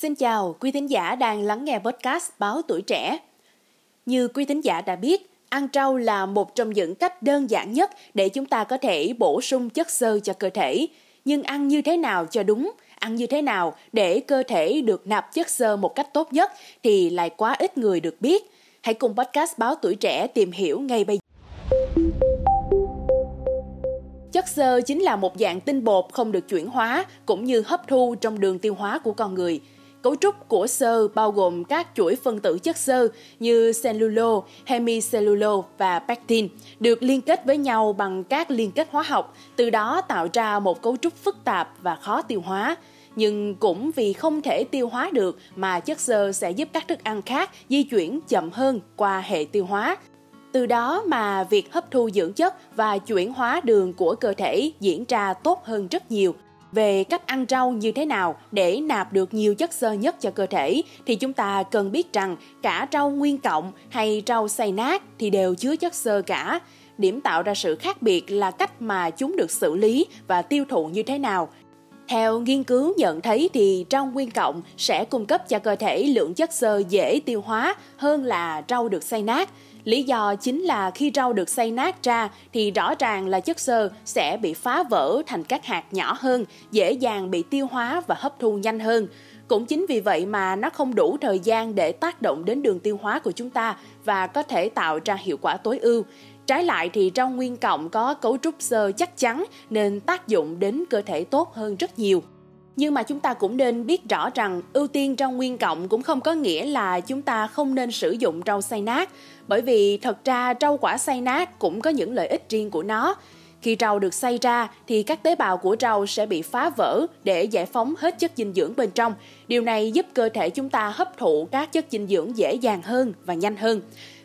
Xin chào quý thính giả đang lắng nghe podcast Báo Tuổi Trẻ. Như quý thính giả đã biết, ăn rau là một trong những cách đơn giản nhất để chúng ta có thể bổ sung chất xơ cho cơ thể. Nhưng ăn như thế nào cho đúng, ăn như thế nào để cơ thể được nạp chất xơ một cách tốt nhất thì lại quá ít người được biết. Hãy cùng podcast Báo Tuổi Trẻ tìm hiểu ngay bây giờ. Chất xơ chính là một dạng tinh bột không được chuyển hóa cũng như hấp thu trong đường tiêu hóa của con người. Cấu trúc của xơ bao gồm các chuỗi phân tử chất xơ như cellulo, hemicellulo và pectin được liên kết với nhau bằng các liên kết hóa học, từ đó tạo ra một cấu trúc phức tạp và khó tiêu hóa. Nhưng cũng vì không thể tiêu hóa được mà chất xơ sẽ giúp các thức ăn khác di chuyển chậm hơn qua hệ tiêu hóa, từ đó mà việc hấp thu dưỡng chất và chuyển hóa đường của cơ thể diễn ra tốt hơn rất nhiều. Về cách ăn rau như thế nào để nạp được nhiều chất xơ nhất cho cơ thể, thì chúng ta cần biết rằng cả rau nguyên cộng hay rau xay nát thì đều chứa chất xơ cả. Điểm tạo ra sự khác biệt là cách mà chúng được xử lý và tiêu thụ như thế nào. Theo nghiên cứu nhận thấy thì rau nguyên cộng sẽ cung cấp cho cơ thể lượng chất xơ dễ tiêu hóa hơn là rau được xay nát. Lý do chính là khi rau được xay nát ra thì rõ ràng là chất xơ sẽ bị phá vỡ thành các hạt nhỏ hơn, dễ dàng bị tiêu hóa và hấp thu nhanh hơn. Cũng chính vì vậy mà nó không đủ thời gian để tác động đến đường tiêu hóa của chúng ta và có thể tạo ra hiệu quả tối ưu. Trái lại thì rau nguyên cộng có cấu trúc xơ chắc chắn nên tác dụng đến cơ thể tốt hơn rất nhiều. Nhưng mà chúng ta cũng nên biết rõ rằng ưu tiên rau nguyên cộng cũng không có nghĩa là chúng ta không nên sử dụng rau xay nát, bởi vì thật ra rau quả xay nát cũng có những lợi ích riêng của nó. Khi rau được xay ra thì các tế bào của rau sẽ bị phá vỡ để giải phóng hết chất dinh dưỡng bên trong. Điều này giúp cơ thể chúng ta hấp thụ các chất dinh dưỡng dễ dàng hơn và nhanh hơn.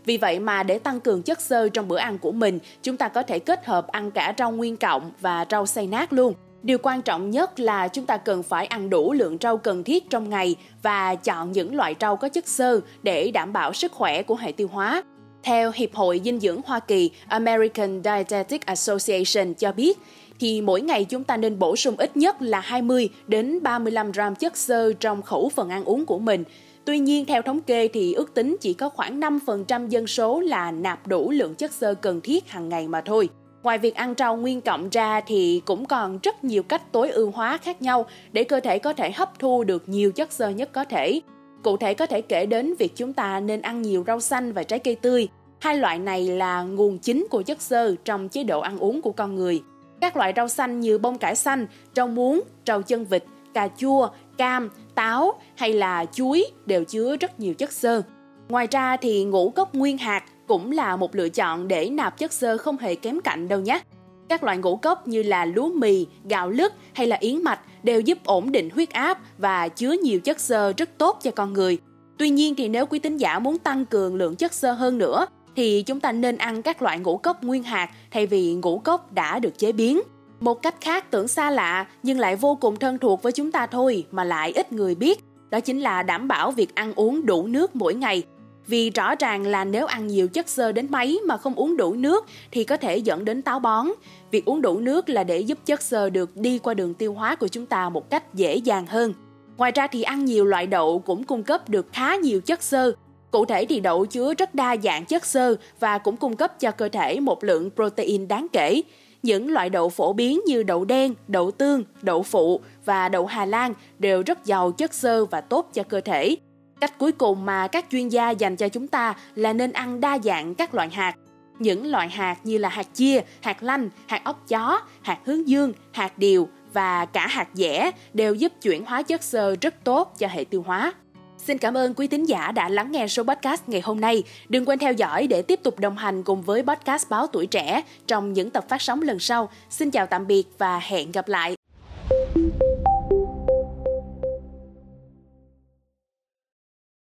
Vì vậy mà để tăng cường chất xơ trong bữa ăn của mình, chúng ta có thể kết hợp ăn cả rau nguyên cộng và rau xay nát luôn. Điều quan trọng nhất là chúng ta cần phải ăn đủ lượng rau cần thiết trong ngày và chọn những loại rau có chất xơ để đảm bảo sức khỏe của hệ tiêu hóa. Theo Hiệp hội Dinh dưỡng Hoa Kỳ American Dietetic Association cho biết, thì mỗi ngày chúng ta nên bổ sung ít nhất là 20 đến 35 gram chất xơ trong khẩu phần ăn uống của mình. Tuy nhiên, theo thống kê thì ước tính chỉ có khoảng 5% dân số là nạp đủ lượng chất xơ cần thiết hàng ngày mà thôi. Ngoài việc ăn rau nguyên cộng ra thì cũng còn rất nhiều cách tối ưu hóa khác nhau để cơ thể có thể hấp thu được nhiều chất xơ nhất có thể. Cụ thể có thể kể đến việc chúng ta nên ăn nhiều rau xanh và trái cây tươi. Hai loại này là nguồn chính của chất xơ trong chế độ ăn uống của con người. Các loại rau xanh như bông cải xanh, rau muống, rau chân vịt, cà chua, cam, táo hay là chuối đều chứa rất nhiều chất xơ. Ngoài ra thì ngũ cốc nguyên hạt cũng là một lựa chọn để nạp chất xơ không hề kém cạnh đâu nhé. Các loại ngũ cốc như là lúa mì, gạo lứt hay là yến mạch đều giúp ổn định huyết áp và chứa nhiều chất xơ rất tốt cho con người. Tuy nhiên thì nếu quý tín giả muốn tăng cường lượng chất xơ hơn nữa thì chúng ta nên ăn các loại ngũ cốc nguyên hạt thay vì ngũ cốc đã được chế biến. Một cách khác tưởng xa lạ nhưng lại vô cùng thân thuộc với chúng ta thôi mà lại ít người biết, đó chính là đảm bảo việc ăn uống đủ nước mỗi ngày vì rõ ràng là nếu ăn nhiều chất xơ đến mấy mà không uống đủ nước thì có thể dẫn đến táo bón. Việc uống đủ nước là để giúp chất xơ được đi qua đường tiêu hóa của chúng ta một cách dễ dàng hơn. Ngoài ra thì ăn nhiều loại đậu cũng cung cấp được khá nhiều chất xơ. Cụ thể thì đậu chứa rất đa dạng chất xơ và cũng cung cấp cho cơ thể một lượng protein đáng kể. Những loại đậu phổ biến như đậu đen, đậu tương, đậu phụ và đậu Hà Lan đều rất giàu chất xơ và tốt cho cơ thể. Cách cuối cùng mà các chuyên gia dành cho chúng ta là nên ăn đa dạng các loại hạt. Những loại hạt như là hạt chia, hạt lanh, hạt ốc chó, hạt hướng dương, hạt điều và cả hạt dẻ đều giúp chuyển hóa chất xơ rất tốt cho hệ tiêu hóa. Xin cảm ơn quý tín giả đã lắng nghe số podcast ngày hôm nay. Đừng quên theo dõi để tiếp tục đồng hành cùng với podcast Báo Tuổi Trẻ trong những tập phát sóng lần sau. Xin chào tạm biệt và hẹn gặp lại.